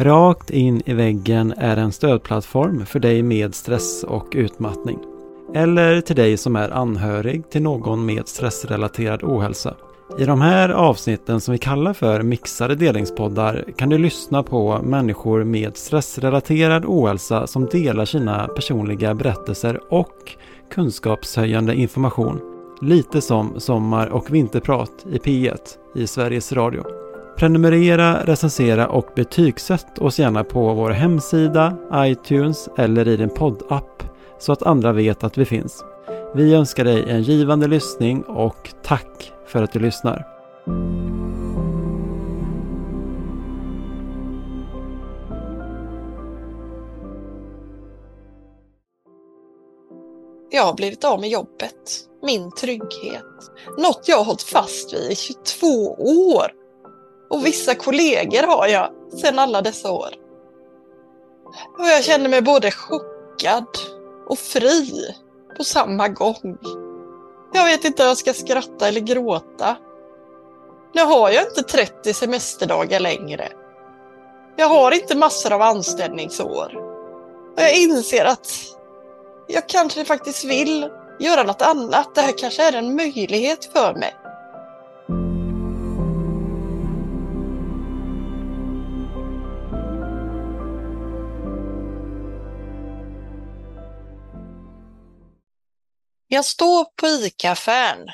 Rakt in i väggen är en stödplattform för dig med stress och utmattning. Eller till dig som är anhörig till någon med stressrelaterad ohälsa. I de här avsnitten som vi kallar för mixade delningspoddar kan du lyssna på människor med stressrelaterad ohälsa som delar sina personliga berättelser och kunskapshöjande information. Lite som Sommar och vinterprat i P1 i Sveriges Radio. Prenumerera, recensera och betygsätt oss gärna på vår hemsida, iTunes eller i din poddapp så att andra vet att vi finns. Vi önskar dig en givande lyssning och tack för att du lyssnar. Jag har blivit av med jobbet, min trygghet. Något jag har hållit fast vid i 22 år. Och vissa kollegor har jag sedan alla dessa år. Och jag känner mig både chockad och fri på samma gång. Jag vet inte om jag ska skratta eller gråta. Nu har jag inte 30 semesterdagar längre. Jag har inte massor av anställningsår. Och jag inser att jag kanske faktiskt vill göra något annat. Det här kanske är en möjlighet för mig. Jag står på ICA-affären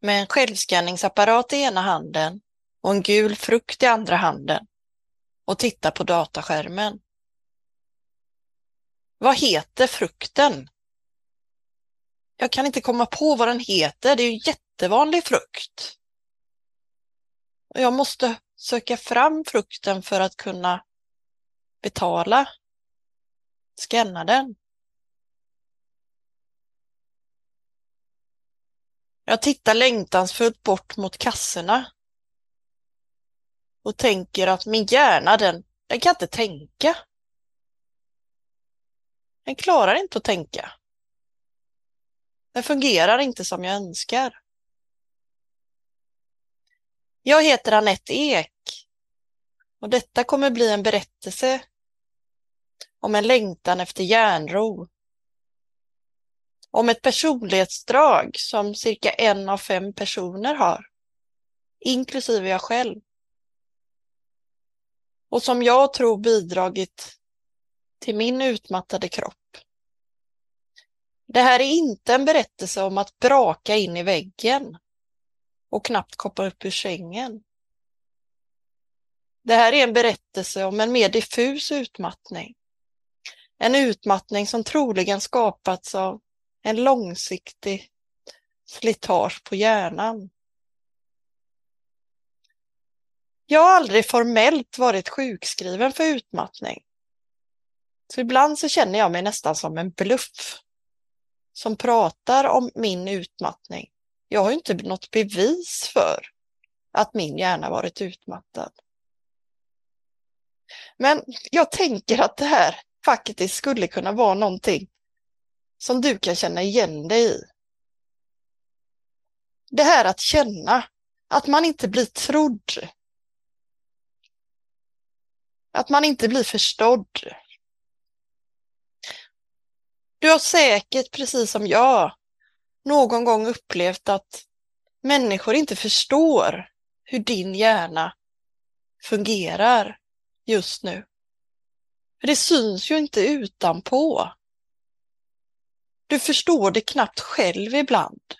med en självskanningsapparat i ena handen och en gul frukt i andra handen och tittar på dataskärmen. Vad heter frukten? Jag kan inte komma på vad den heter. Det är ju jättevanlig frukt. Och jag måste söka fram frukten för att kunna betala. Scanna den. Jag tittar längtansfullt bort mot kassorna och tänker att min hjärna, den, den kan inte tänka. Den klarar inte att tänka. Den fungerar inte som jag önskar. Jag heter Annette Ek och detta kommer bli en berättelse om en längtan efter järnro om ett personlighetsdrag som cirka en av fem personer har, inklusive jag själv. Och som jag tror bidragit till min utmattade kropp. Det här är inte en berättelse om att braka in i väggen och knappt komma upp ur sängen. Det här är en berättelse om en mer diffus utmattning. En utmattning som troligen skapats av en långsiktig slitage på hjärnan. Jag har aldrig formellt varit sjukskriven för utmattning. Så ibland så känner jag mig nästan som en bluff som pratar om min utmattning. Jag har inte något bevis för att min hjärna varit utmattad. Men jag tänker att det här faktiskt skulle kunna vara någonting som du kan känna igen dig i. Det här att känna att man inte blir trodd. Att man inte blir förstådd. Du har säkert, precis som jag, någon gång upplevt att människor inte förstår hur din hjärna fungerar just nu. För det syns ju inte utanpå. Du förstår det knappt själv ibland.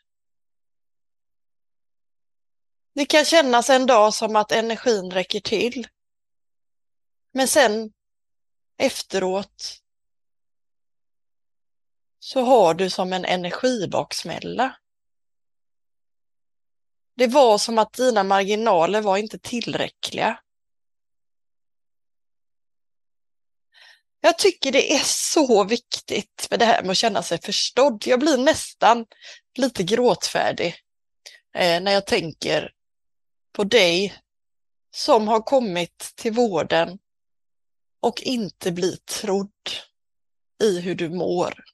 Det kan kännas en dag som att energin räcker till. Men sen efteråt så har du som en energibaksmälla. Det var som att dina marginaler var inte tillräckliga. Jag tycker det är så viktigt med det här med att känna sig förstådd. Jag blir nästan lite gråtfärdig eh, när jag tänker på dig som har kommit till vården och inte blir trodd i hur du mår.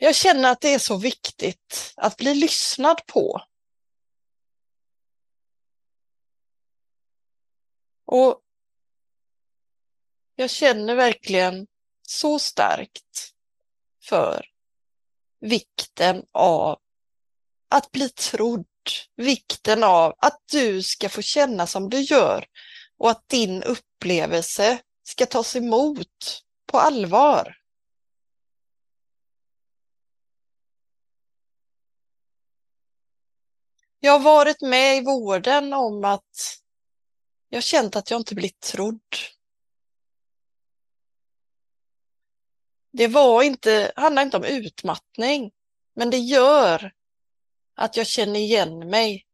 Jag känner att det är så viktigt att bli lyssnad på Och jag känner verkligen så starkt för vikten av att bli trodd, vikten av att du ska få känna som du gör och att din upplevelse ska tas emot på allvar. Jag har varit med i vården om att jag känt att jag inte blivit trodd. Det var inte, handlar inte om utmattning, men det gör att jag känner igen mig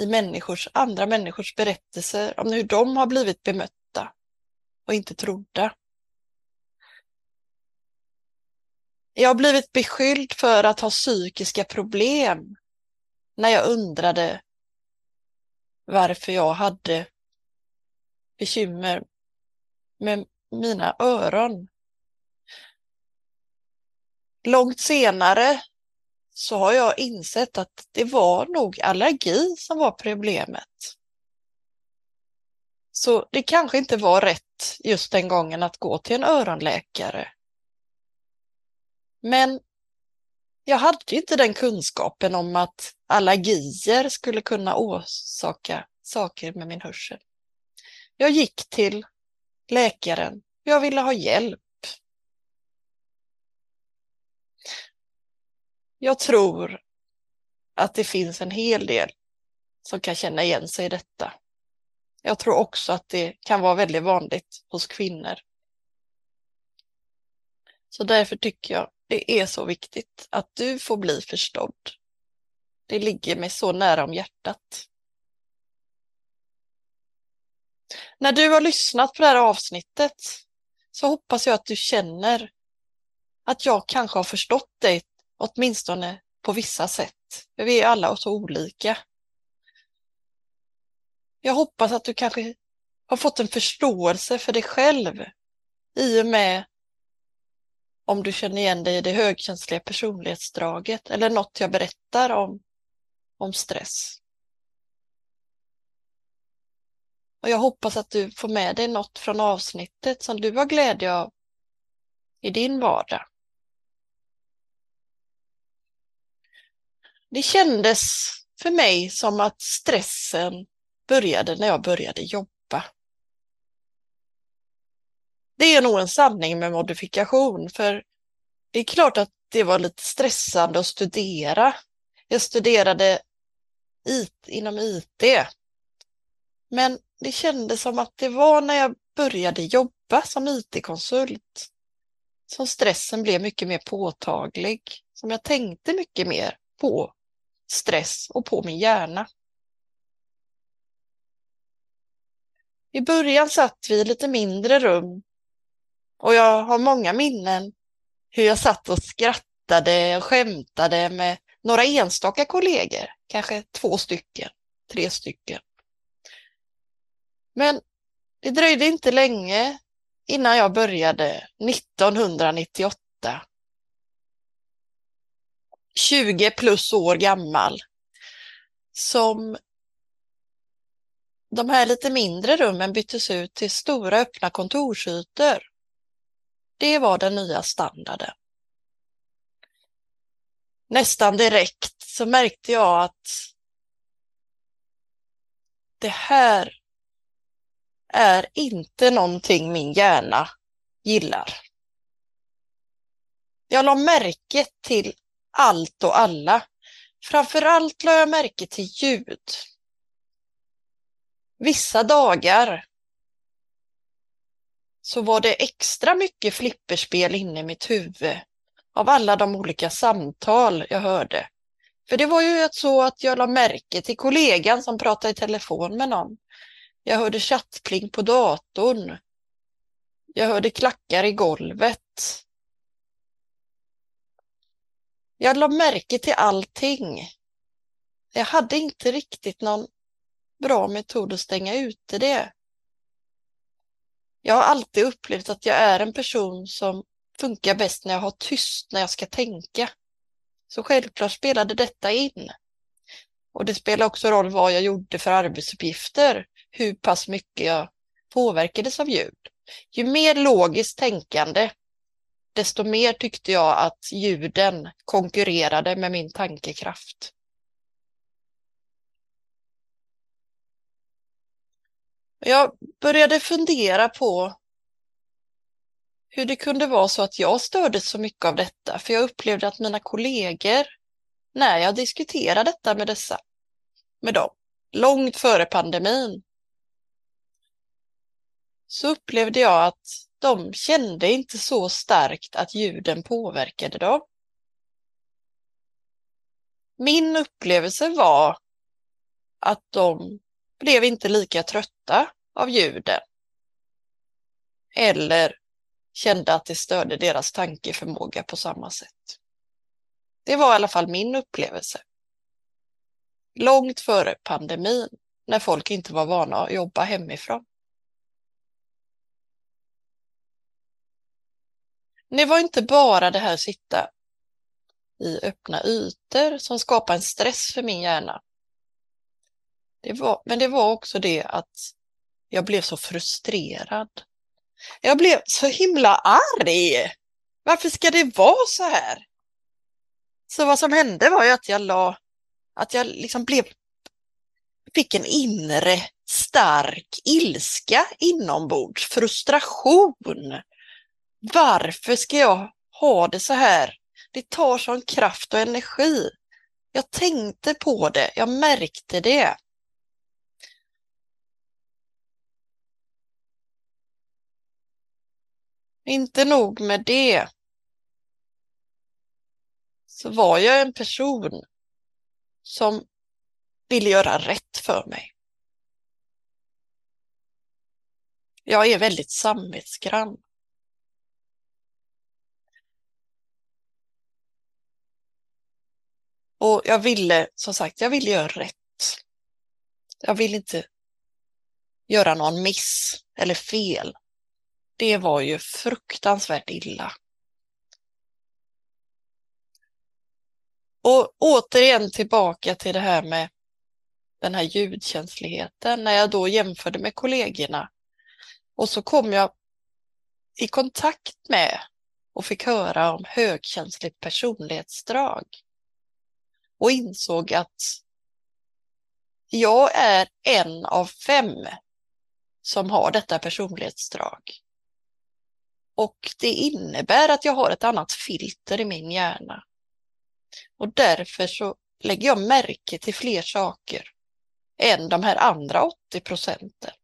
i människors, andra människors berättelser om hur de har blivit bemötta och inte trodda. Jag har blivit beskylld för att ha psykiska problem när jag undrade varför jag hade bekymmer med mina öron. Långt senare så har jag insett att det var nog allergi som var problemet. Så det kanske inte var rätt just den gången att gå till en öronläkare. Men jag hade inte den kunskapen om att allergier skulle kunna orsaka saker med min hörsel. Jag gick till läkaren. Jag ville ha hjälp. Jag tror att det finns en hel del som kan känna igen sig i detta. Jag tror också att det kan vara väldigt vanligt hos kvinnor. Så därför tycker jag det är så viktigt att du får bli förstådd. Det ligger mig så nära om hjärtat. När du har lyssnat på det här avsnittet så hoppas jag att du känner att jag kanske har förstått dig åtminstone på vissa sätt. För vi är alla så olika. Jag hoppas att du kanske har fått en förståelse för dig själv i och med om du känner igen dig i det högkänsliga personlighetsdraget eller något jag berättar om, om stress. Och jag hoppas att du får med dig något från avsnittet som du har glädje av i din vardag. Det kändes för mig som att stressen började när jag började jobba. Det är nog en sanning med modifikation, för det är klart att det var lite stressande att studera. Jag studerade IT, inom IT. Men det kändes som att det var när jag började jobba som IT-konsult som stressen blev mycket mer påtaglig. Som jag tänkte mycket mer på stress och på min hjärna. I början satt vi i lite mindre rum och jag har många minnen hur jag satt och skrattade och skämtade med några enstaka kollegor, kanske två stycken, tre stycken. Men det dröjde inte länge innan jag började 1998. 20 plus år gammal. Som de här lite mindre rummen byttes ut till stora öppna kontorsytor. Det var den nya standarden. Nästan direkt så märkte jag att det här är inte någonting min hjärna gillar. Jag la märke till allt och alla. Framförallt la jag märke till ljud. Vissa dagar så var det extra mycket flipperspel inne i mitt huvud av alla de olika samtal jag hörde. För det var ju så att jag la märke till kollegan som pratade i telefon med någon. Jag hörde chattpling på datorn. Jag hörde klackar i golvet. Jag la märke till allting. Jag hade inte riktigt någon bra metod att stänga ute det. Jag har alltid upplevt att jag är en person som funkar bäst när jag har tyst, när jag ska tänka. Så självklart spelade detta in. Och det spelar också roll vad jag gjorde för arbetsuppgifter hur pass mycket jag påverkades av ljud. Ju mer logiskt tänkande, desto mer tyckte jag att ljuden konkurrerade med min tankekraft. Jag började fundera på hur det kunde vara så att jag stördes så mycket av detta, för jag upplevde att mina kollegor, när jag diskuterade detta med dessa, med dem, långt före pandemin, så upplevde jag att de kände inte så starkt att ljuden påverkade dem. Min upplevelse var att de blev inte lika trötta av ljuden. Eller kände att det störde deras tankeförmåga på samma sätt. Det var i alla fall min upplevelse. Långt före pandemin, när folk inte var vana att jobba hemifrån. Det var inte bara det här att sitta i öppna ytor som skapade en stress för min hjärna. Det var, men det var också det att jag blev så frustrerad. Jag blev så himla arg. Varför ska det vara så här? Så vad som hände var ju att jag la, att jag liksom blev, fick en inre stark ilska inombords, frustration. Varför ska jag ha det så här? Det tar sån kraft och energi. Jag tänkte på det, jag märkte det. Inte nog med det. Så var jag en person som ville göra rätt för mig. Jag är väldigt samvetsgrann. Och jag ville, som sagt, jag ville göra rätt. Jag ville inte göra någon miss eller fel. Det var ju fruktansvärt illa. Och återigen tillbaka till det här med den här ljudkänsligheten. När jag då jämförde med kollegorna och så kom jag i kontakt med och fick höra om högkänsligt personlighetsdrag och insåg att jag är en av fem som har detta personlighetsdrag. Och det innebär att jag har ett annat filter i min hjärna. Och därför så lägger jag märke till fler saker än de här andra 80 procenten.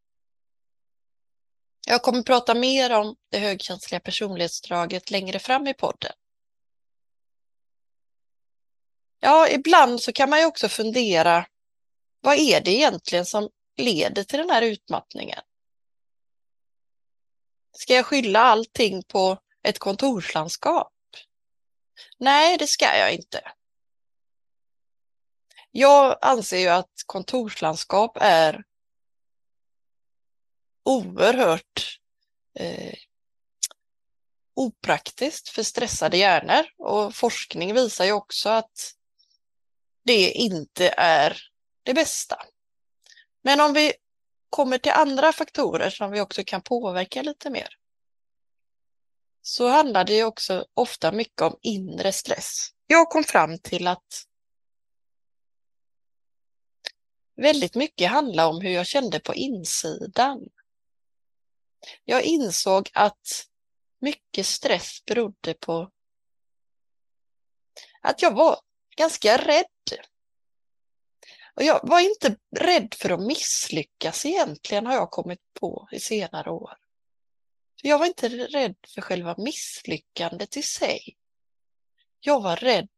Jag kommer prata mer om det högkänsliga personlighetsdraget längre fram i podden. Ja, ibland så kan man ju också fundera, vad är det egentligen som leder till den här utmattningen? Ska jag skylla allting på ett kontorslandskap? Nej, det ska jag inte. Jag anser ju att kontorslandskap är oerhört eh, opraktiskt för stressade hjärnor och forskning visar ju också att det inte är det bästa. Men om vi kommer till andra faktorer som vi också kan påverka lite mer så handlar det också ofta mycket om inre stress. Jag kom fram till att väldigt mycket handlar om hur jag kände på insidan. Jag insåg att mycket stress berodde på att jag var ganska rädd och jag var inte rädd för att misslyckas egentligen har jag kommit på i senare år. Jag var inte rädd för själva misslyckandet i sig. Jag var rädd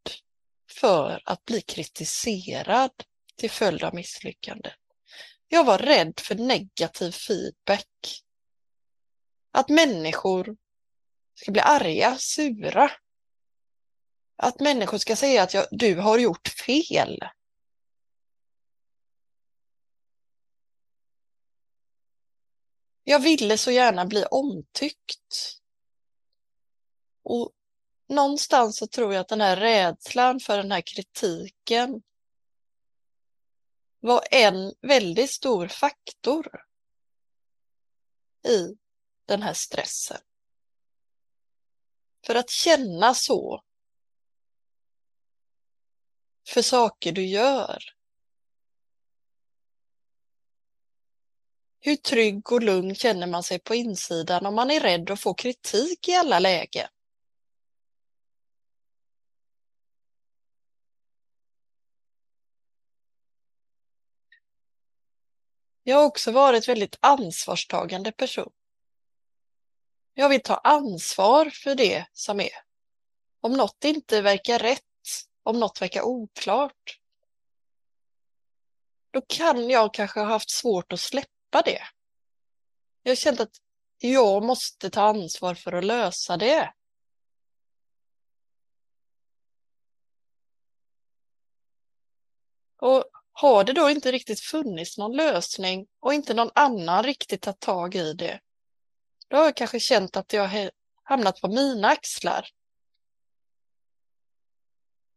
för att bli kritiserad till följd av misslyckandet. Jag var rädd för negativ feedback. Att människor ska bli arga, sura. Att människor ska säga att jag, du har gjort fel. Jag ville så gärna bli omtyckt. Och någonstans så tror jag att den här rädslan för den här kritiken var en väldigt stor faktor i den här stressen. För att känna så för saker du gör. Hur trygg och lugn känner man sig på insidan om man är rädd att få kritik i alla lägen? Jag har också varit väldigt ansvarstagande person. Jag vill ta ansvar för det som är. Om något inte verkar rätt, om något verkar oklart, då kan jag kanske ha haft svårt att släppa det. Jag har känt att jag måste ta ansvar för att lösa det. Och har det då inte riktigt funnits någon lösning och inte någon annan riktigt tagit tag i det, då har jag kanske känt att jag har hamnat på mina axlar.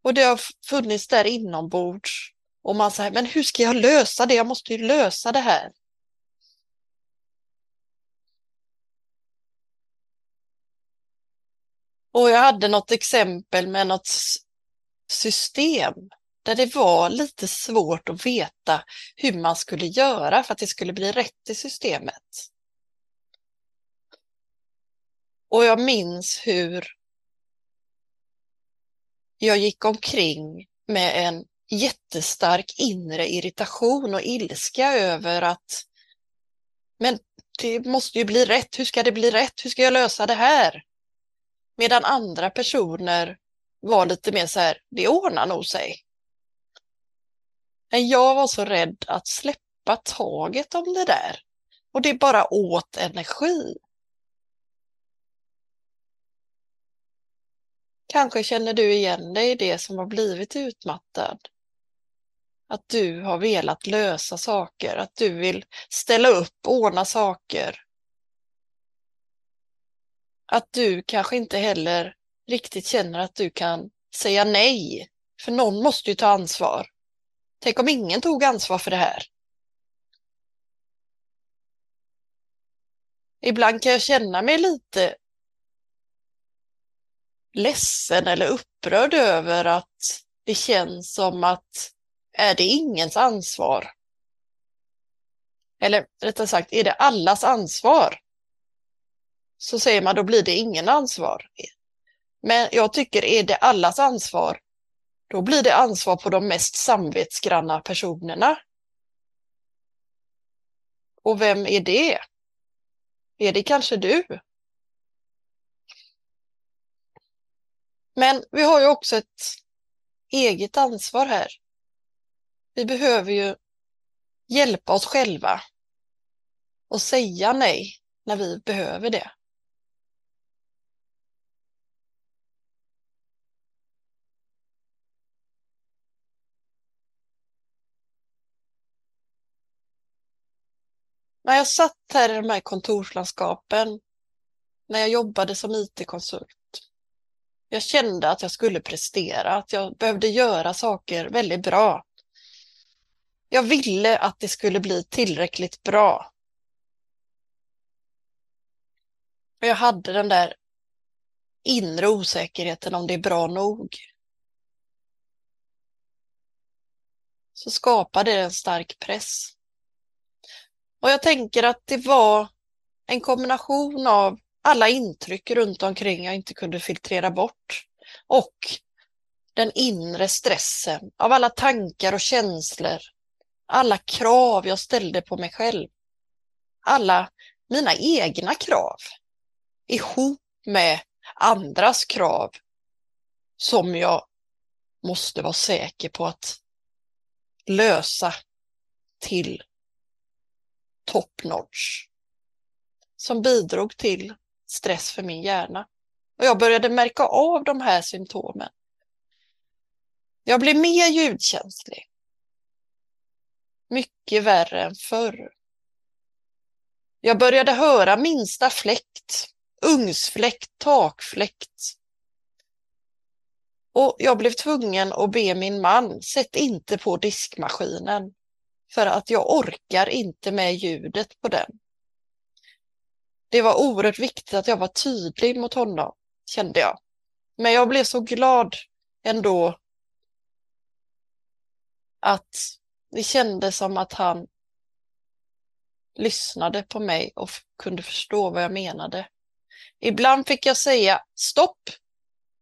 Och det har funnits där inombords och man säger, men hur ska jag lösa det? Jag måste ju lösa det här. Och jag hade något exempel med något system där det var lite svårt att veta hur man skulle göra för att det skulle bli rätt i systemet. Och jag minns hur jag gick omkring med en jättestark inre irritation och ilska över att men det måste ju bli rätt. Hur ska det bli rätt? Hur ska jag lösa det här? Medan andra personer var lite mer så här, det ordnar nog sig. Men jag var så rädd att släppa taget om det där. Och det bara åt energi. Kanske känner du igen dig i det som har blivit utmattad. Att du har velat lösa saker, att du vill ställa upp, ordna saker. Att du kanske inte heller riktigt känner att du kan säga nej, för någon måste ju ta ansvar. Tänk om ingen tog ansvar för det här. Ibland kan jag känna mig lite ledsen eller upprörd över att det känns som att är det ingens ansvar? Eller rättare sagt, är det allas ansvar? Så säger man, då blir det ingen ansvar. Men jag tycker, är det allas ansvar, då blir det ansvar på de mest samvetsgranna personerna. Och vem är det? Är det kanske du? Men vi har ju också ett eget ansvar här. Vi behöver ju hjälpa oss själva och säga nej när vi behöver det. När jag satt här i de här kontorslandskapen, när jag jobbade som IT-konsult, jag kände att jag skulle prestera, att jag behövde göra saker väldigt bra. Jag ville att det skulle bli tillräckligt bra. Och jag hade den där inre osäkerheten om det är bra nog. Så skapade det en stark press. Och jag tänker att det var en kombination av alla intryck runt omkring jag inte kunde filtrera bort. Och den inre stressen av alla tankar och känslor, alla krav jag ställde på mig själv, alla mina egna krav. Ihop med andras krav. Som jag måste vara säker på att lösa till top notch. Som bidrog till stress för min hjärna. Och jag började märka av de här symptomen. Jag blev mer ljudkänslig. Mycket värre än förr. Jag började höra minsta fläkt, ugnsfläkt, takfläkt. Och jag blev tvungen att be min man, sätt inte på diskmaskinen. För att jag orkar inte med ljudet på den. Det var oerhört viktigt att jag var tydlig mot honom, kände jag. Men jag blev så glad ändå att det kändes som att han lyssnade på mig och kunde förstå vad jag menade. Ibland fick jag säga stopp.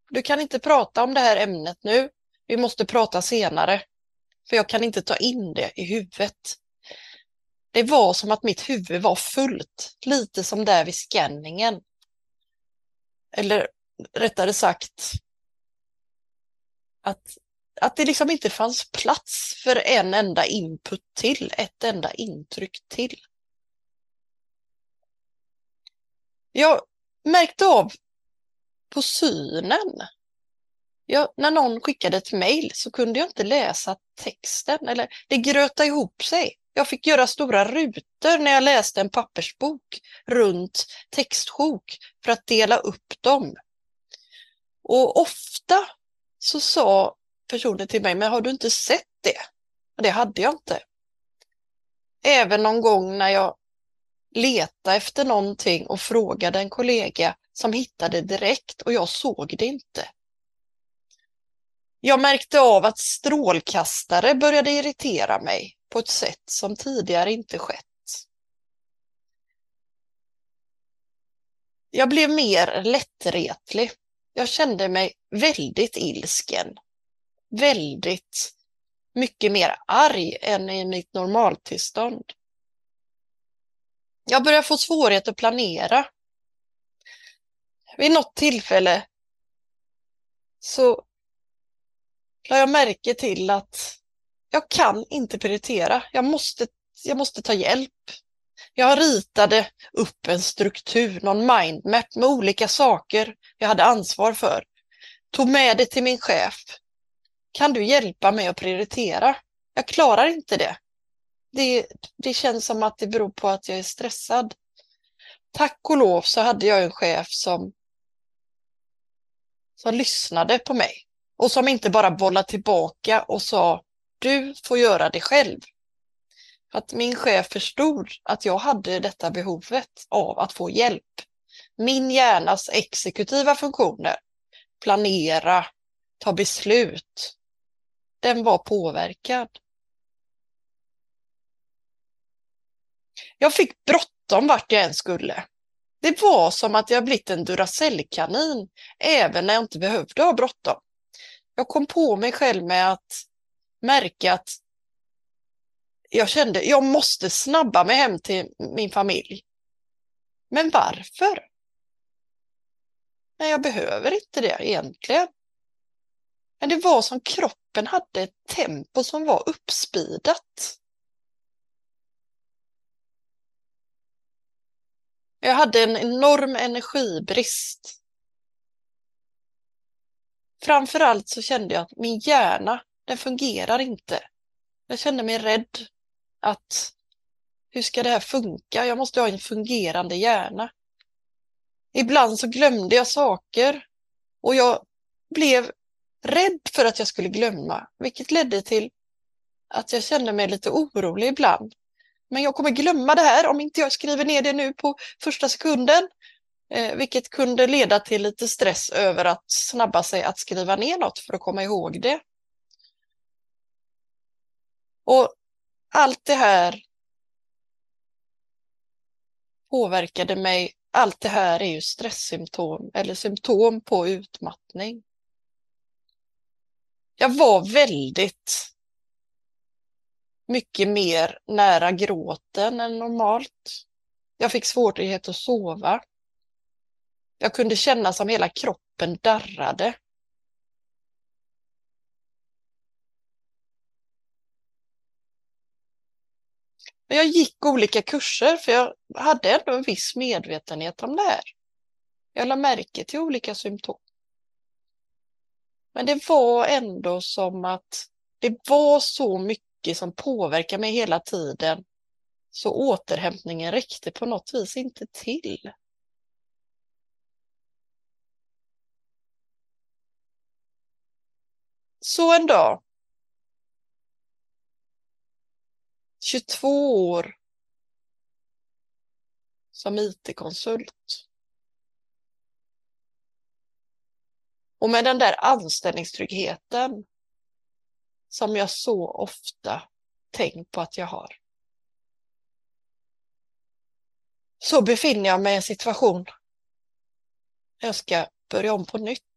Du kan inte prata om det här ämnet nu. Vi måste prata senare. För jag kan inte ta in det i huvudet. Det var som att mitt huvud var fullt, lite som där vid scanningen. Eller rättare sagt att, att det liksom inte fanns plats för en enda input till, ett enda intryck till. Jag märkte av på synen. Jag, när någon skickade ett mejl så kunde jag inte läsa texten, eller det gröta ihop sig. Jag fick göra stora rutor när jag läste en pappersbok runt textsjok för att dela upp dem. Och ofta så sa personen till mig, men har du inte sett det? Och det hade jag inte. Även någon gång när jag letade efter någonting och frågade en kollega som hittade direkt och jag såg det inte. Jag märkte av att strålkastare började irritera mig på ett sätt som tidigare inte skett. Jag blev mer lättretlig. Jag kände mig väldigt ilsken. Väldigt mycket mer arg än i mitt normaltillstånd. Jag började få svårighet att planera. Vid något tillfälle så la jag märke till att jag kan inte prioritera. Jag måste, jag måste ta hjälp. Jag ritade upp en struktur, någon mindmap med olika saker jag hade ansvar för. Tog med det till min chef. Kan du hjälpa mig att prioritera? Jag klarar inte det. Det, det känns som att det beror på att jag är stressad. Tack och lov så hade jag en chef som, som lyssnade på mig och som inte bara bollade tillbaka och sa du får göra det själv. Att min chef förstod att jag hade detta behovet av att få hjälp. Min hjärnas exekutiva funktioner, planera, ta beslut, den var påverkad. Jag fick bråttom vart jag än skulle. Det var som att jag blivit en Duracellkanin, även när jag inte behövde ha bråttom. Jag kom på mig själv med att märka att jag kände jag måste snabba mig hem till min familj. Men varför? Nej, jag behöver inte det egentligen. Men det var som kroppen hade ett tempo som var uppspidat. Jag hade en enorm energibrist. Framförallt så kände jag att min hjärna den fungerar inte. Jag kände mig rädd att hur ska det här funka? Jag måste ha en fungerande hjärna. Ibland så glömde jag saker och jag blev rädd för att jag skulle glömma, vilket ledde till att jag kände mig lite orolig ibland. Men jag kommer glömma det här om inte jag skriver ner det nu på första sekunden, eh, vilket kunde leda till lite stress över att snabba sig att skriva ner något för att komma ihåg det. Och allt det här påverkade mig. Allt det här är ju stresssymptom eller symptom på utmattning. Jag var väldigt mycket mer nära gråten än normalt. Jag fick svårighet att sova. Jag kunde känna som hela kroppen darrade. Men jag gick olika kurser för jag hade ändå en viss medvetenhet om det här. Jag lade märke till olika symptom. Men det var ändå som att det var så mycket som påverkade mig hela tiden så återhämtningen räckte på något vis inte till. Så en dag 22 år som IT-konsult. Och med den där anställningstryggheten som jag så ofta tänkt på att jag har. Så befinner jag mig i en situation jag ska börja om på nytt.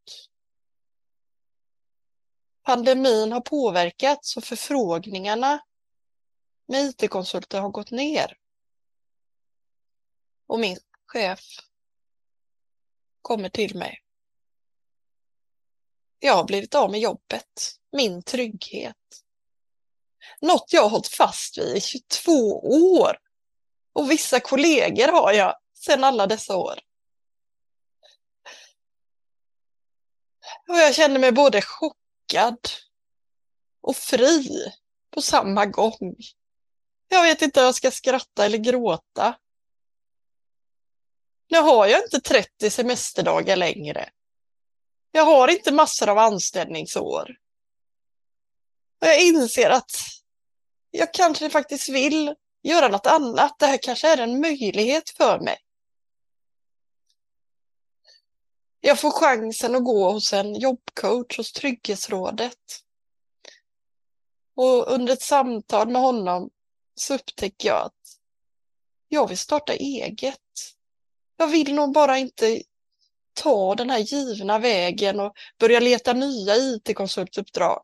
Pandemin har påverkat så förfrågningarna med IT-konsulter har gått ner. Och min chef kommer till mig. Jag har blivit av med jobbet, min trygghet. Något jag har hållit fast vid i 22 år. Och vissa kollegor har jag sedan alla dessa år. Och jag känner mig både chockad och fri på samma gång. Jag vet inte om jag ska skratta eller gråta. Nu har jag inte 30 semesterdagar längre. Jag har inte massor av anställningsår. Och jag inser att jag kanske faktiskt vill göra något annat. Det här kanske är en möjlighet för mig. Jag får chansen att gå hos en jobbcoach hos Trygghetsrådet. Och under ett samtal med honom så upptäcker jag att jag vill starta eget. Jag vill nog bara inte ta den här givna vägen och börja leta nya IT-konsultuppdrag.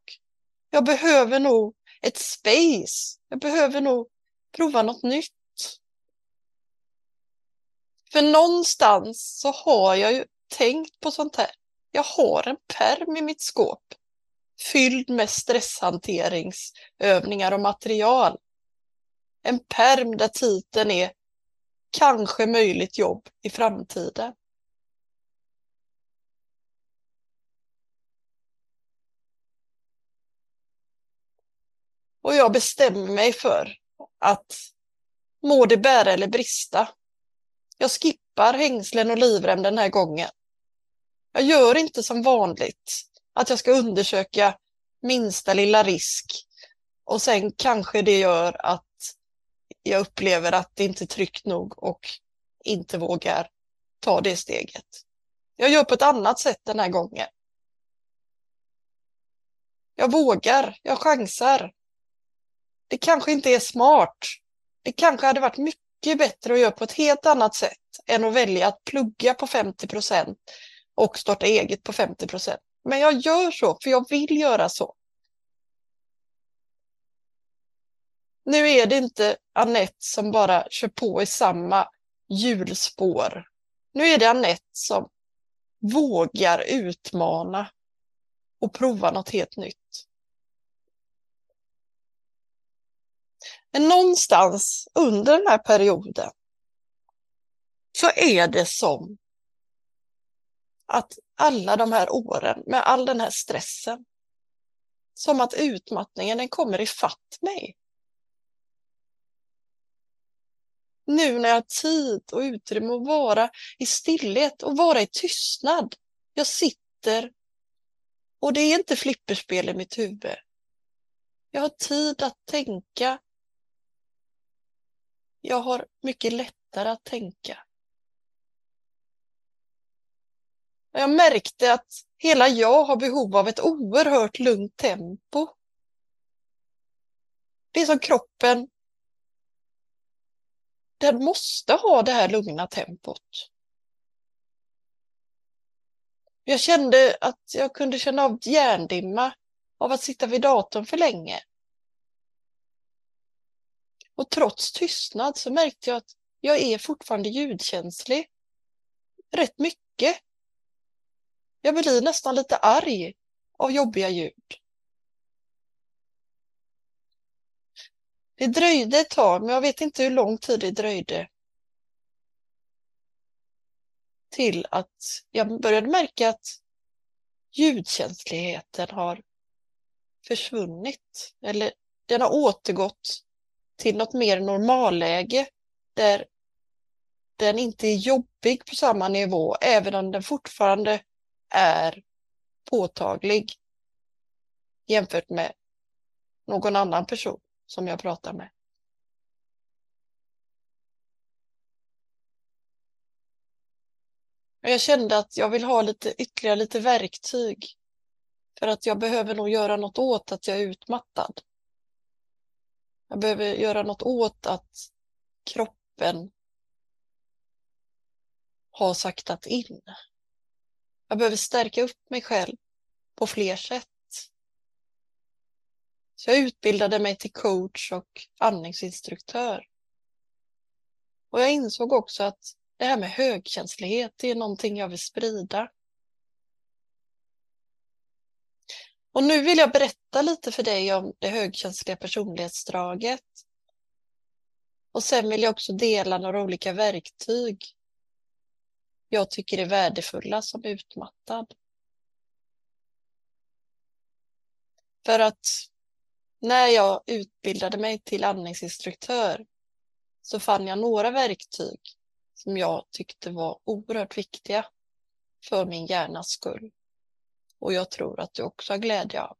Jag behöver nog ett space. Jag behöver nog prova något nytt. För någonstans så har jag ju tänkt på sånt här. Jag har en perm i mitt skåp fylld med stresshanteringsövningar och material. En perm där titeln är Kanske möjligt jobb i framtiden. Och jag bestämmer mig för att må det bära eller brista. Jag skippar hängslen och livrem den här gången. Jag gör inte som vanligt, att jag ska undersöka minsta lilla risk och sen kanske det gör att jag upplever att det inte är tryggt nog och inte vågar ta det steget. Jag gör på ett annat sätt den här gången. Jag vågar, jag chansar. Det kanske inte är smart. Det kanske hade varit mycket bättre att göra på ett helt annat sätt än att välja att plugga på 50 procent och starta eget på 50 procent. Men jag gör så, för jag vill göra så. Nu är det inte Annette som bara kör på i samma hjulspår. Nu är det Annette som vågar utmana och prova något helt nytt. Men någonstans under den här perioden så är det som att alla de här åren med all den här stressen, som att utmattningen den kommer ifatt mig. Nu när jag har tid och utrymme att vara i stillhet och vara i tystnad. Jag sitter och det är inte flipperspel i mitt huvud. Jag har tid att tänka. Jag har mycket lättare att tänka. Jag märkte att hela jag har behov av ett oerhört lugnt tempo. Det är som kroppen den måste ha det här lugna tempot. Jag kände att jag kunde känna av hjärndimma av att sitta vid datorn för länge. Och trots tystnad så märkte jag att jag är fortfarande ljudkänslig. Rätt mycket. Jag blir nästan lite arg av jobbiga ljud. Det dröjde ett tag, men jag vet inte hur lång tid det dröjde. Till att jag började märka att ljudkänsligheten har försvunnit. Eller den har återgått till något mer normalläge där den inte är jobbig på samma nivå, även om den fortfarande är påtaglig jämfört med någon annan person som jag pratar med. Jag kände att jag vill ha lite, ytterligare lite verktyg. För att jag behöver nog göra något åt att jag är utmattad. Jag behöver göra något åt att kroppen har saktat in. Jag behöver stärka upp mig själv på fler sätt. Så jag utbildade mig till coach och andningsinstruktör. Och jag insåg också att det här med högkänslighet, det är någonting jag vill sprida. Och nu vill jag berätta lite för dig om det högkänsliga personlighetsdraget. Och sen vill jag också dela några olika verktyg jag tycker är värdefulla som utmattad. För att när jag utbildade mig till andningsinstruktör så fann jag några verktyg som jag tyckte var oerhört viktiga för min hjärnas skull. Och jag tror att du också har glädje av.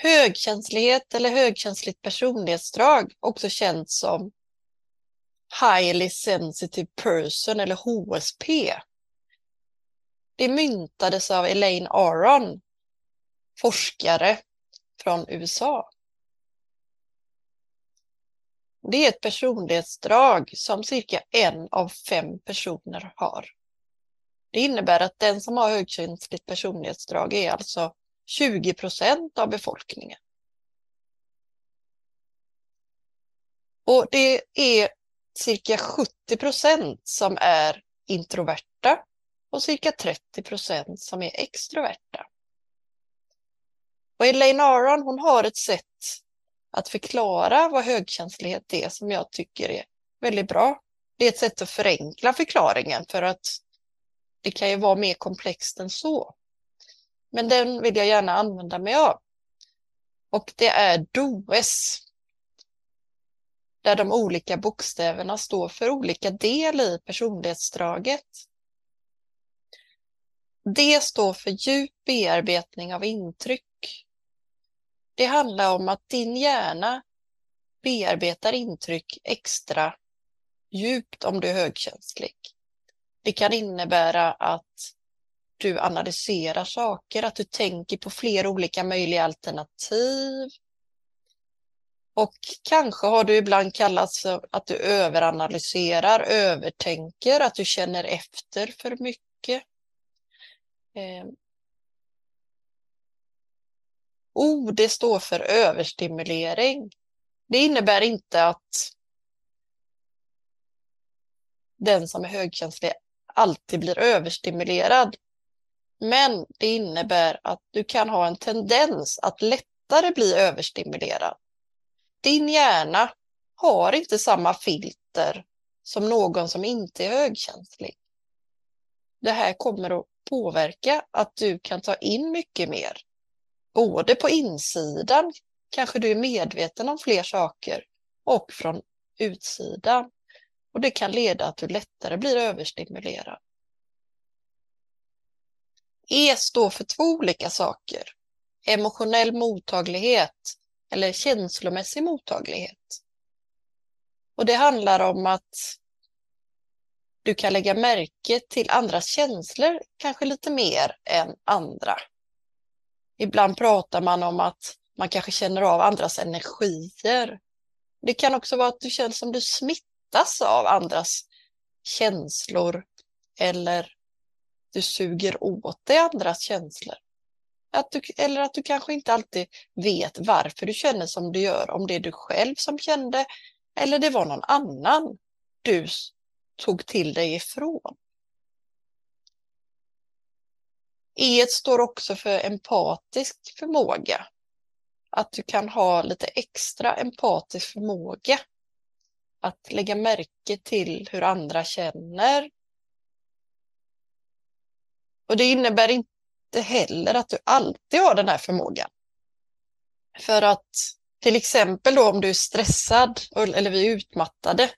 Högkänslighet eller högkänsligt personlighetsdrag, också känt som Highly Sensitive Person eller HSP. Det myntades av Elaine Aron, forskare från USA. Det är ett personlighetsdrag som cirka en av fem personer har. Det innebär att den som har högkänsligt personlighetsdrag är alltså 20 procent av befolkningen. Och det är cirka 70 procent som är introverta och cirka 30 procent som är extroverta. Och Elaine Aron hon har ett sätt att förklara vad högkänslighet är som jag tycker är väldigt bra. Det är ett sätt att förenkla förklaringen för att det kan ju vara mer komplext än så. Men den vill jag gärna använda mig av. Och det är DOES. Där de olika bokstäverna står för olika del i personlighetsdraget. Det står för djup bearbetning av intryck. Det handlar om att din hjärna bearbetar intryck extra djupt om du är högkänslig. Det kan innebära att du analyserar saker, att du tänker på flera olika möjliga alternativ. Och kanske har du ibland kallats för att du överanalyserar, övertänker, att du känner efter för mycket. Eh. O, det står för överstimulering. Det innebär inte att den som är högkänslig alltid blir överstimulerad. Men det innebär att du kan ha en tendens att lättare bli överstimulerad. Din hjärna har inte samma filter som någon som inte är högkänslig. Det här kommer att påverka att du kan ta in mycket mer. Både på insidan kanske du är medveten om fler saker och från utsidan. Och det kan leda att du lättare blir överstimulerad. E står för två olika saker. Emotionell mottaglighet eller känslomässig mottaglighet. Och det handlar om att du kan lägga märke till andras känslor kanske lite mer än andra. Ibland pratar man om att man kanske känner av andras energier. Det kan också vara att du känner som du smittas av andras känslor eller du suger åt dig andras känslor. Att du, eller att du kanske inte alltid vet varför du känner som du gör, om det är du själv som kände eller det var någon annan du tog till dig ifrån. E står också för empatisk förmåga. Att du kan ha lite extra empatisk förmåga. Att lägga märke till hur andra känner, och det innebär inte heller att du alltid har den här förmågan. För att till exempel då om du är stressad eller vi är utmattade,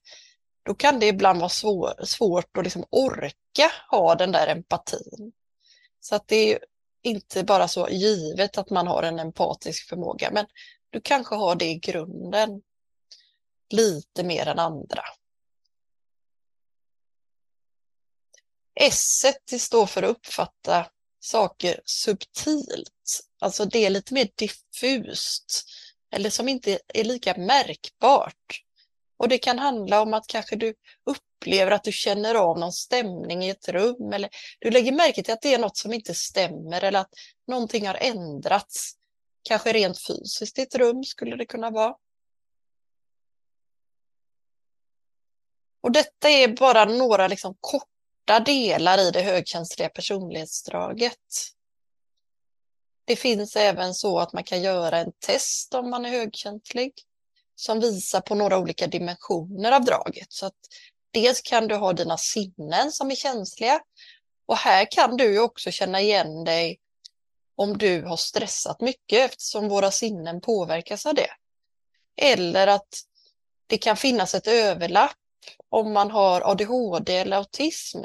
då kan det ibland vara svår, svårt att liksom orka ha den där empatin. Så att det är inte bara så givet att man har en empatisk förmåga, men du kanske har det i grunden. lite mer än andra. S står för att uppfatta saker subtilt, alltså det är lite mer diffust eller som inte är lika märkbart. Och det kan handla om att kanske du upplever att du känner av någon stämning i ett rum eller du lägger märke till att det är något som inte stämmer eller att någonting har ändrats. Kanske rent fysiskt i ett rum skulle det kunna vara. Och detta är bara några liksom korta delar i det högkänsliga personlighetsdraget. Det finns även så att man kan göra en test om man är högkänslig som visar på några olika dimensioner av draget. Så att dels kan du ha dina sinnen som är känsliga och här kan du också känna igen dig om du har stressat mycket eftersom våra sinnen påverkas av det. Eller att det kan finnas ett överlapp om man har ADHD eller autism.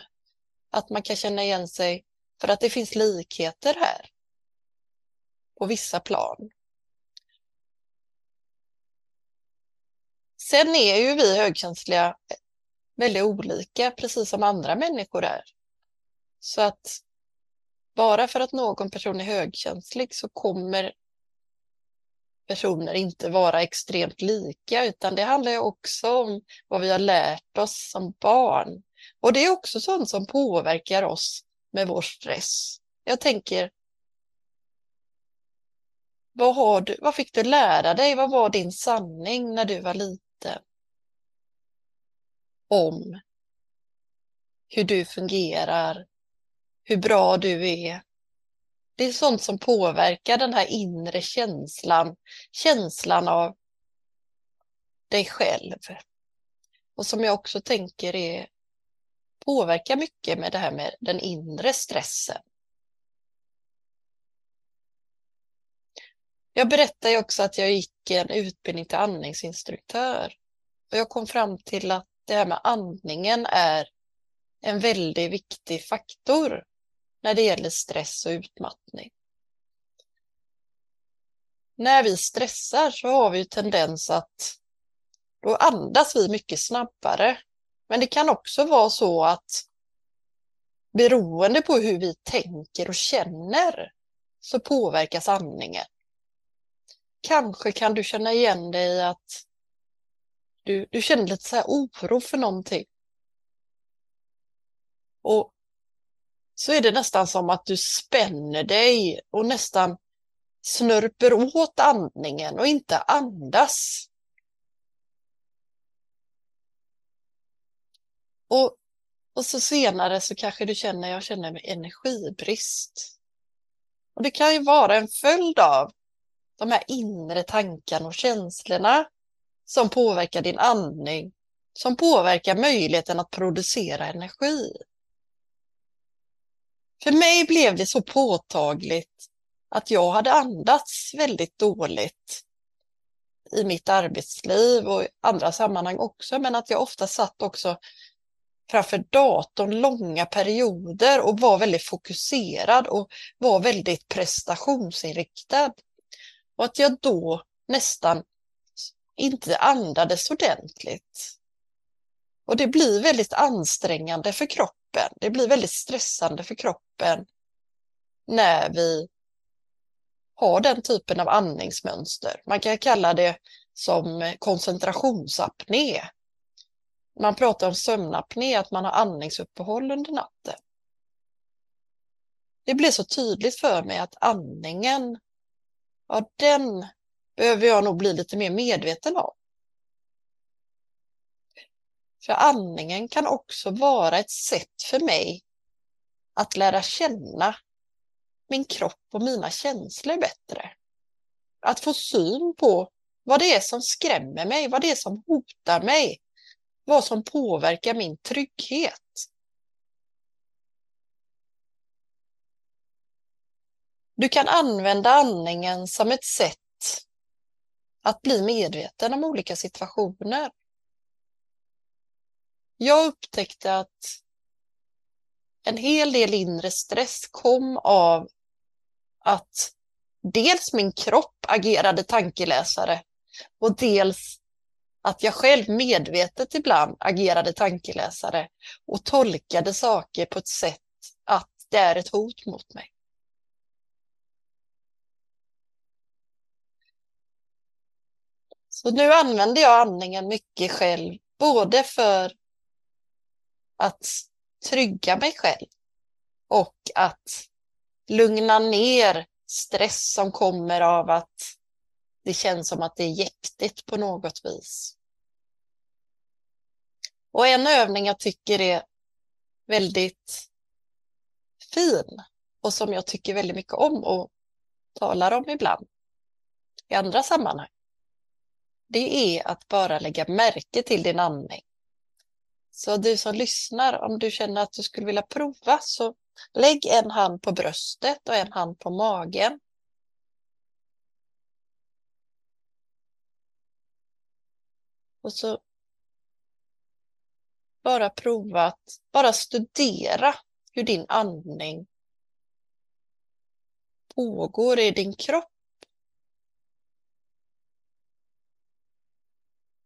Att man kan känna igen sig för att det finns likheter här på vissa plan. Sen är ju vi högkänsliga väldigt olika, precis som andra människor är. Så att bara för att någon person är högkänslig så kommer personer inte vara extremt lika, utan det handlar ju också om vad vi har lärt oss som barn. Och det är också sånt som påverkar oss med vår stress. Jag tänker, vad, har du, vad fick du lära dig? Vad var din sanning när du var liten? Om hur du fungerar, hur bra du är. Det är sånt som påverkar den här inre känslan, känslan av dig själv. Och som jag också tänker är påverkar mycket med det här med den inre stressen. Jag berättade också att jag gick en utbildning till andningsinstruktör. Och jag kom fram till att det här med andningen är en väldigt viktig faktor när det gäller stress och utmattning. När vi stressar så har vi tendens att då andas vi mycket snabbare. Men det kan också vara så att beroende på hur vi tänker och känner så påverkas andningen. Kanske kan du känna igen dig i att du, du känner lite så här oro för någonting. Och så är det nästan som att du spänner dig och nästan snörper åt andningen och inte andas. Och, och så senare så kanske du känner, jag känner mig energibrist. Och det kan ju vara en följd av de här inre tankarna och känslorna som påverkar din andning, som påverkar möjligheten att producera energi. För mig blev det så påtagligt att jag hade andats väldigt dåligt i mitt arbetsliv och i andra sammanhang också, men att jag ofta satt också framför datorn långa perioder och var väldigt fokuserad och var väldigt prestationsinriktad. Och att jag då nästan inte andades ordentligt. Och det blir väldigt ansträngande för kroppen. Det blir väldigt stressande för kroppen när vi har den typen av andningsmönster. Man kan kalla det som koncentrationsapné. Man pratar om sömnapné, att man har andningsuppehåll under natten. Det blir så tydligt för mig att andningen ja, den behöver jag nog bli lite mer medveten om. För andningen kan också vara ett sätt för mig att lära känna min kropp och mina känslor bättre. Att få syn på vad det är som skrämmer mig, vad det är som hotar mig, vad som påverkar min trygghet. Du kan använda andningen som ett sätt att bli medveten om olika situationer. Jag upptäckte att en hel del inre stress kom av att dels min kropp agerade tankeläsare och dels att jag själv medvetet ibland agerade tankeläsare och tolkade saker på ett sätt att det är ett hot mot mig. Så nu använder jag andningen mycket själv, både för att trygga mig själv och att lugna ner stress som kommer av att det känns som att det är jäktigt på något vis. Och en övning jag tycker är väldigt fin och som jag tycker väldigt mycket om och talar om ibland i andra sammanhang. Det är att bara lägga märke till din andning. Så du som lyssnar, om du känner att du skulle vilja prova så lägg en hand på bröstet och en hand på magen. Och så bara prova att bara studera hur din andning pågår i din kropp.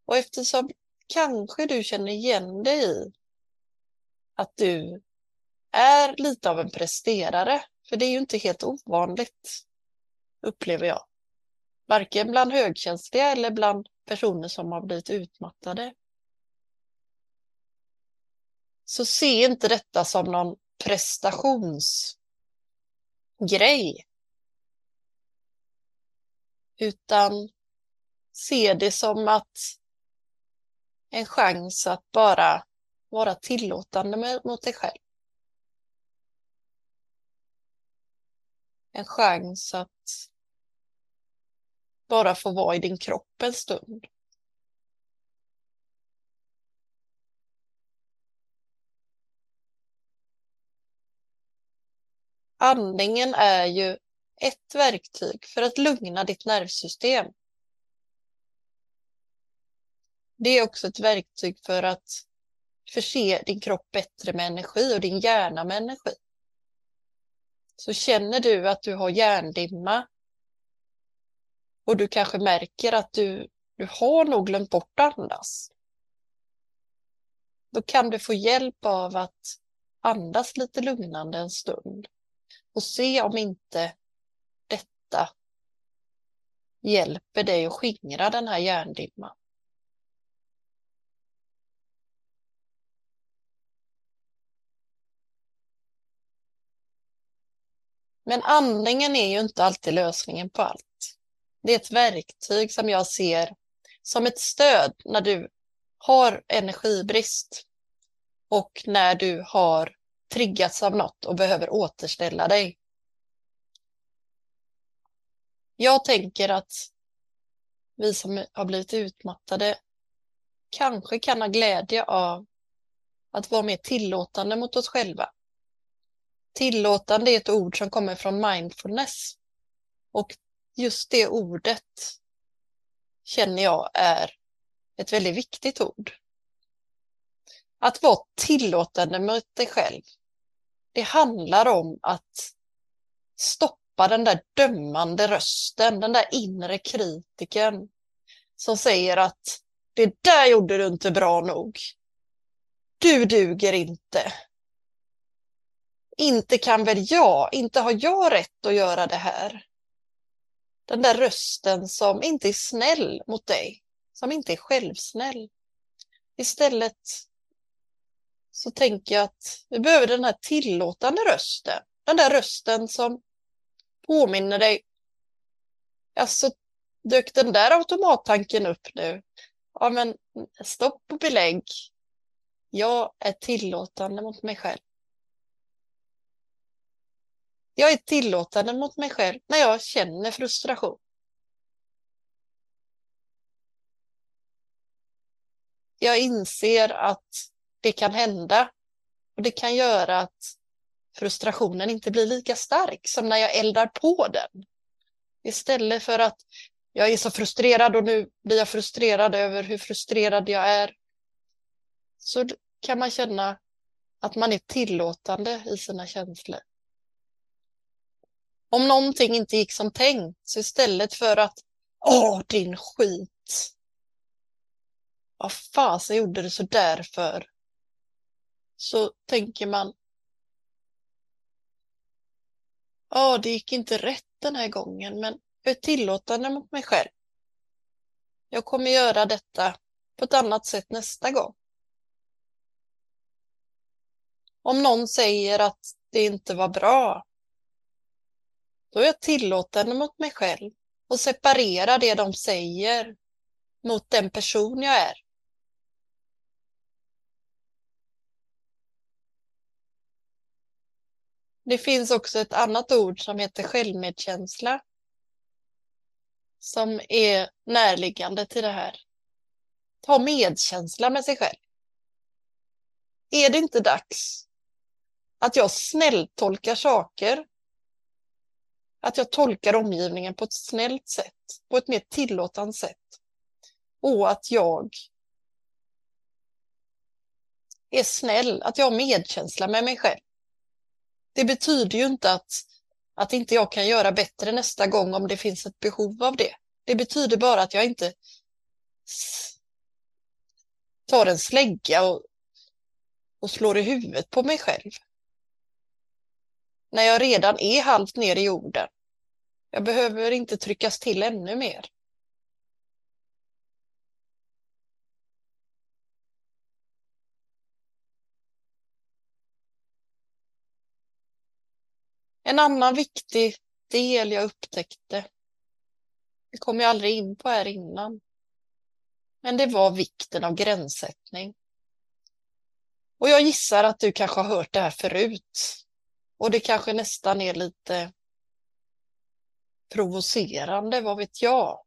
Och eftersom kanske du känner igen dig i att du är lite av en presterare, för det är ju inte helt ovanligt, upplever jag. Varken bland högkänsliga eller bland personer som har blivit utmattade. Så se inte detta som någon prestationsgrej. Utan se det som att en chans att bara vara tillåtande mot dig själv. En chans att bara få vara i din kropp en stund. Andningen är ju ett verktyg för att lugna ditt nervsystem. Det är också ett verktyg för att förse din kropp bättre med energi och din hjärna med energi. Så känner du att du har hjärndimma och du kanske märker att du, du har nog glömt bort att andas. Då kan du få hjälp av att andas lite lugnande en stund och se om inte detta hjälper dig att skingra den här hjärndimman. Men andningen är ju inte alltid lösningen på allt. Det är ett verktyg som jag ser som ett stöd när du har energibrist och när du har triggats av något och behöver återställa dig. Jag tänker att vi som har blivit utmattade kanske kan ha glädje av att vara mer tillåtande mot oss själva. Tillåtande är ett ord som kommer från mindfulness. Och just det ordet känner jag är ett väldigt viktigt ord. Att vara tillåtande mot dig själv. Det handlar om att stoppa den där dömande rösten, den där inre kritiken som säger att det där gjorde du inte bra nog. Du duger inte. Inte kan väl jag, inte har jag rätt att göra det här. Den där rösten som inte är snäll mot dig, som inte är självsnäll. Istället så tänker jag att vi behöver den här tillåtande rösten. Den där rösten som påminner dig. Alltså, dök den där automattanken upp nu? Ja, men stopp och belägg. Jag är tillåtande mot mig själv. Jag är tillåtande mot mig själv när jag känner frustration. Jag inser att det kan hända och det kan göra att frustrationen inte blir lika stark som när jag eldar på den. Istället för att jag är så frustrerad och nu blir jag frustrerad över hur frustrerad jag är. Så kan man känna att man är tillåtande i sina känslor. Om någonting inte gick som tänkt, så istället för att åh, din skit. vad fasen gjorde du så därför? Så tänker man, ja, det gick inte rätt den här gången, men jag är tillåtande mot mig själv. Jag kommer göra detta på ett annat sätt nästa gång. Om någon säger att det inte var bra, då är jag tillåtande mot mig själv och separera det de säger mot den person jag är. Det finns också ett annat ord som heter självmedkänsla som är närliggande till det här. Ta medkänsla med sig själv. Är det inte dags att jag snälltolkar saker? Att jag tolkar omgivningen på ett snällt sätt, på ett mer tillåtande sätt. Och att jag är snäll, att jag har medkänsla med mig själv. Det betyder ju inte att, att inte jag kan göra bättre nästa gång om det finns ett behov av det. Det betyder bara att jag inte tar en slägga och, och slår i huvudet på mig själv. När jag redan är halvt ner i jorden. Jag behöver inte tryckas till ännu mer. En annan viktig del jag upptäckte, det kom jag aldrig in på här innan, men det var vikten av gränssättning. Och jag gissar att du kanske har hört det här förut. Och det kanske nästan är lite provocerande, vad vet jag?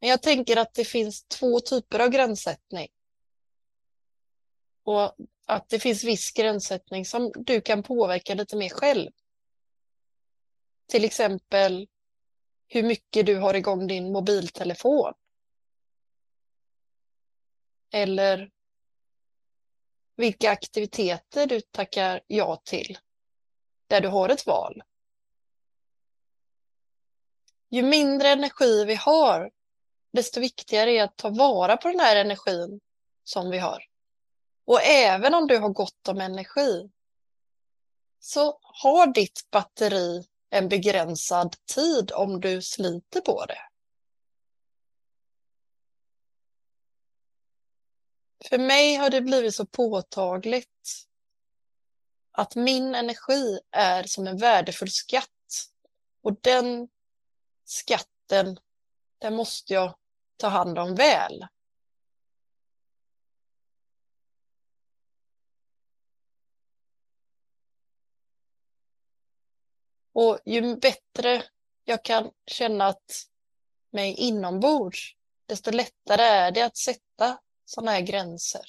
Men jag tänker att det finns två typer av gränssättning. Och att det finns viss gränssättning som du kan påverka lite mer själv. Till exempel hur mycket du har igång din mobiltelefon. Eller vilka aktiviteter du tackar ja till där du har ett val. Ju mindre energi vi har, desto viktigare är att ta vara på den här energin som vi har. Och även om du har gott om energi så har ditt batteri en begränsad tid om du sliter på det. För mig har det blivit så påtagligt att min energi är som en värdefull skatt. Och den skatten, den måste jag ta hand om väl. Och ju bättre jag kan känna att mig inombords, desto lättare är det att sätta sådana här gränser.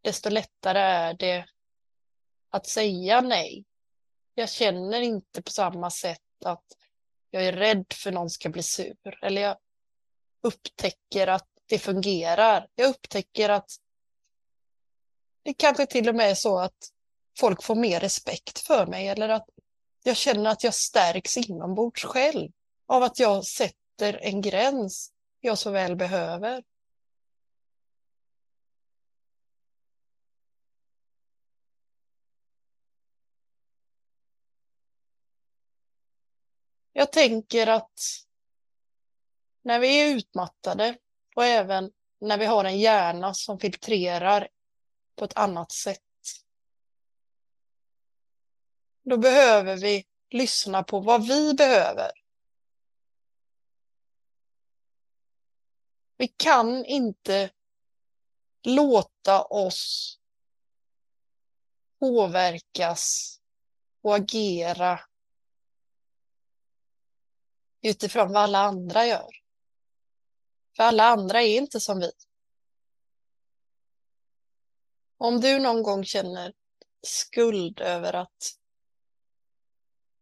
Desto lättare är det att säga nej. Jag känner inte på samma sätt att jag är rädd för någon ska bli sur. Eller jag upptäcker att det fungerar. Jag upptäcker att det kanske till och med är så att folk får mer respekt för mig eller att jag känner att jag stärks inombords själv av att jag sätter en gräns jag så väl behöver. Jag tänker att när vi är utmattade och även när vi har en hjärna som filtrerar på ett annat sätt då behöver vi lyssna på vad vi behöver. Vi kan inte låta oss påverkas och agera utifrån vad alla andra gör. För alla andra är inte som vi. Om du någon gång känner skuld över att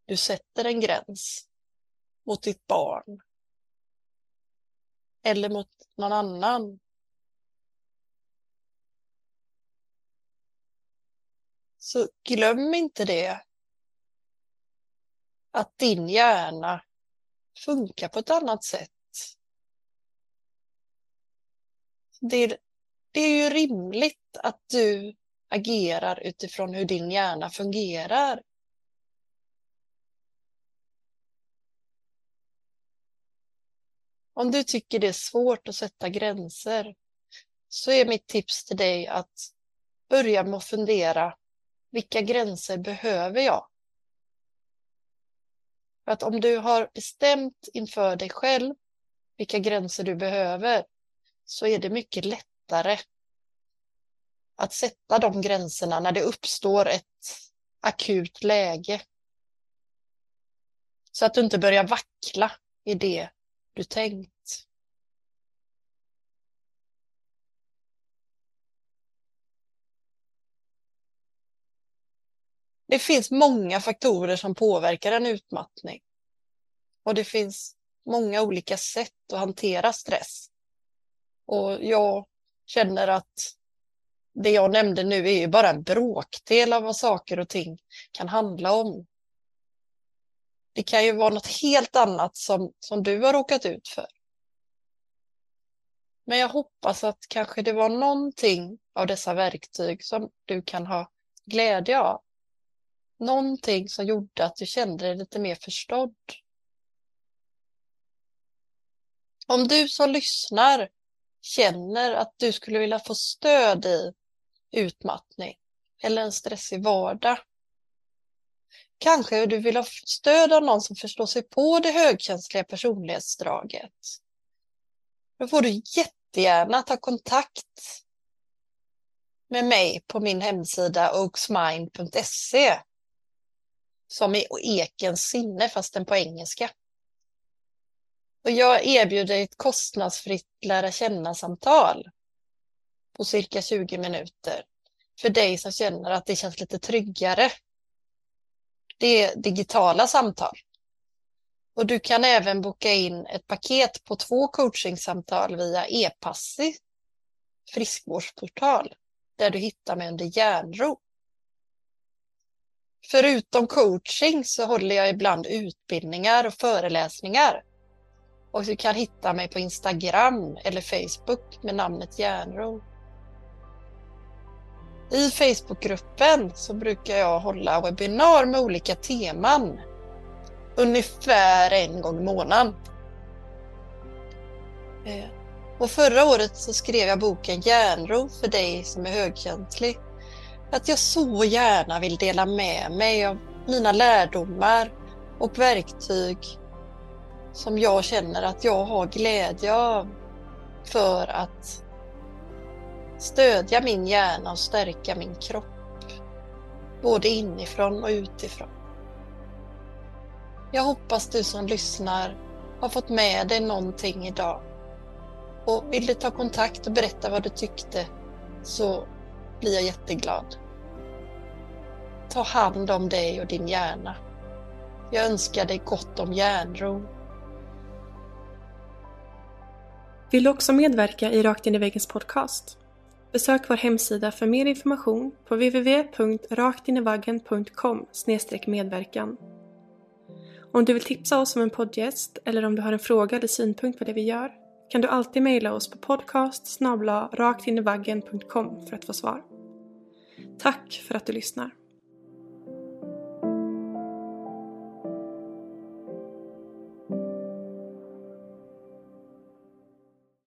du sätter en gräns mot ditt barn eller mot någon annan. Så glöm inte det. Att din hjärna funkar på ett annat sätt det, det är ju rimligt att du agerar utifrån hur din hjärna fungerar. Om du tycker det är svårt att sätta gränser så är mitt tips till dig att börja med att fundera vilka gränser behöver jag? För att om du har bestämt inför dig själv vilka gränser du behöver så är det mycket lättare att sätta de gränserna när det uppstår ett akut läge. Så att du inte börjar vackla i det du tänkt. Det finns många faktorer som påverkar en utmattning. Och det finns många olika sätt att hantera stress. Och jag känner att det jag nämnde nu är ju bara en bråkdel av vad saker och ting kan handla om. Det kan ju vara något helt annat som, som du har råkat ut för. Men jag hoppas att kanske det var någonting av dessa verktyg som du kan ha glädje av. Någonting som gjorde att du kände dig lite mer förstådd. Om du som lyssnar känner att du skulle vilja få stöd i utmattning eller en stressig vardag. Kanske du vill ha stöd av någon som förstår sig på det högkänsliga personlighetsdraget. Då får du jättegärna ta kontakt med mig på min hemsida oaksmind.se som är ekens sinne fastän på engelska. Och jag erbjuder ett kostnadsfritt lära känna-samtal på cirka 20 minuter för dig som känner att det känns lite tryggare. Det är digitala samtal. Och du kan även boka in ett paket på två coachingsamtal via e-passi friskvårdsportal där du hittar mig under järnro. Förutom coaching så håller jag ibland utbildningar och föreläsningar. Och du kan hitta mig på Instagram eller Facebook med namnet Järnro. I Facebookgruppen så brukar jag hålla webbinar med olika teman. Ungefär en gång i månaden. Eh, och förra året så skrev jag boken Järnro för dig som är högkänslig att jag så gärna vill dela med mig av mina lärdomar och verktyg som jag känner att jag har glädje av för att stödja min hjärna och stärka min kropp. Både inifrån och utifrån. Jag hoppas du som lyssnar har fått med dig någonting idag. Och vill du ta kontakt och berätta vad du tyckte så blir jag jätteglad. Ta hand om dig och din hjärna. Jag önskar dig gott om järnro. Vill du också medverka i Rakt in i väggens podcast? Besök vår hemsida för mer information på www.raktinivaggen.com medverkan. Om du vill tipsa oss om en poddgäst eller om du har en fråga eller synpunkt på det vi gör kan du alltid mejla oss på podcast raktinivaggen.com för att få svar. Tack för att du lyssnar.